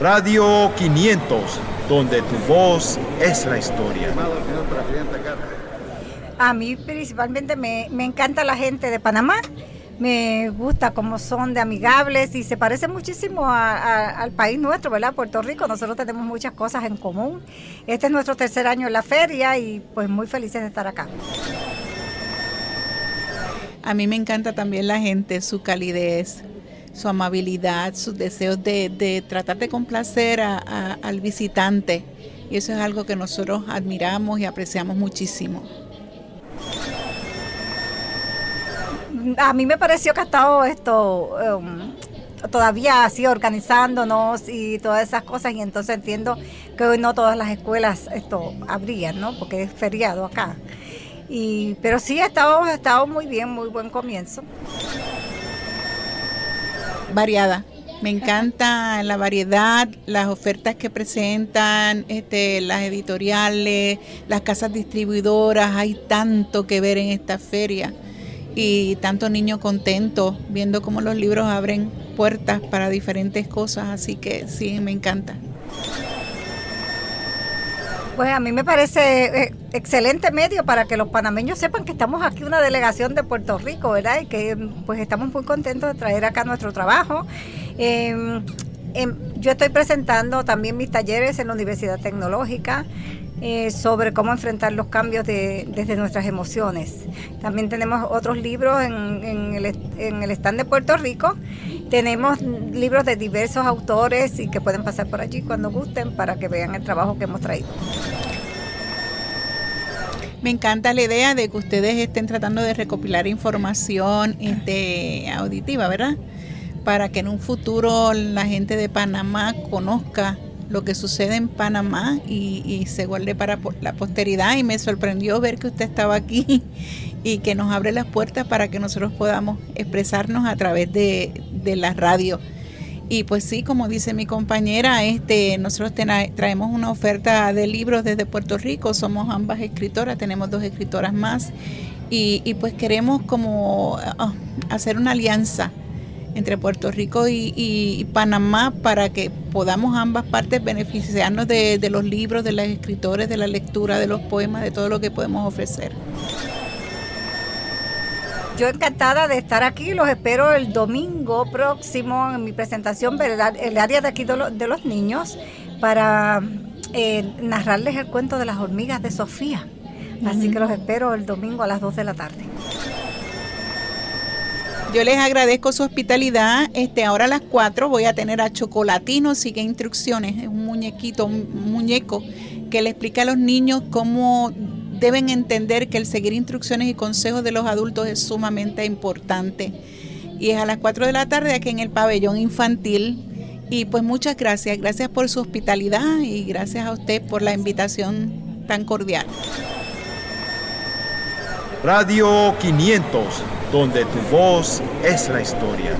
Radio 500, donde tu voz es la historia. A mí principalmente me, me encanta la gente de Panamá me gusta cómo son de amigables y se parece muchísimo al país nuestro, ¿verdad? Puerto Rico, nosotros tenemos muchas cosas en común. Este es nuestro tercer año en la feria y pues muy felices de estar acá. A mí me encanta también la gente, su calidez, su amabilidad, sus deseos de, tratar de complacer al visitante. Y eso es algo que nosotros admiramos y apreciamos muchísimo. a mí me pareció que ha estado esto um, todavía así organizándonos y todas esas cosas y entonces entiendo que hoy no todas las escuelas esto abrían, ¿no? Porque es feriado acá. Y, pero sí ha estado, ha estado muy bien, muy buen comienzo. Variada. Me encanta la variedad, las ofertas que presentan, este, las editoriales, las casas distribuidoras, hay tanto que ver en esta feria y tanto niño contento viendo cómo los libros abren puertas para diferentes cosas, así que sí, me encanta. Pues a mí me parece eh, excelente medio para que los panameños sepan que estamos aquí una delegación de Puerto Rico, ¿verdad? Y que pues estamos muy contentos de traer acá nuestro trabajo. Em, em, yo estoy presentando también mis talleres en la Universidad Tecnológica. Eh, sobre cómo enfrentar los cambios desde nuestras emociones. También tenemos otros libros en, el, en, el, stand de Puerto Rico. Tenemos libros de diversos autores y que pueden pasar por allí cuando gusten para que vean el trabajo que hemos traído. Me encanta la idea de que ustedes estén tratando de recopilar información este, auditiva, ¿verdad? Para que en un futuro la gente de Panamá conozca lo que sucede en Panamá y, se guarde para la posteridad y me sorprendió ver que usted estaba aquí y que nos abre las puertas para que nosotros podamos expresarnos a través de, la radio. Y pues sí, como dice mi compañera, este, nosotros traemos una oferta de libros desde Puerto Rico, somos ambas escritoras, tenemos dos escritoras más y, pues queremos como ah, hacer una alianza entre Puerto Rico y, Panamá para que podamos ambas partes beneficiarnos de, los libros, de los escritores, de la lectura, de los poemas, de todo lo que podemos ofrecer. Yo encantada de estar aquí, los espero el domingo próximo en mi presentación, el área de aquí de los, niños, para eh, narrarles el cuento de las hormigas de Sofía. Así que los espero el domingo a las 2 de la tarde. Yo les agradezco su hospitalidad. Este, ahora a las 4 voy a tener a Chocolatino, sigue instrucciones, es un muñequito, un muñeco que le explica a los niños cómo deben entender que el seguir instrucciones y consejos de los adultos es sumamente importante. Y es a las 4 de la tarde aquí en el pabellón infantil. Y pues muchas gracias, gracias por su hospitalidad y gracias a usted por la invitación tan cordial. Radio 500, donde tu voz es la historia.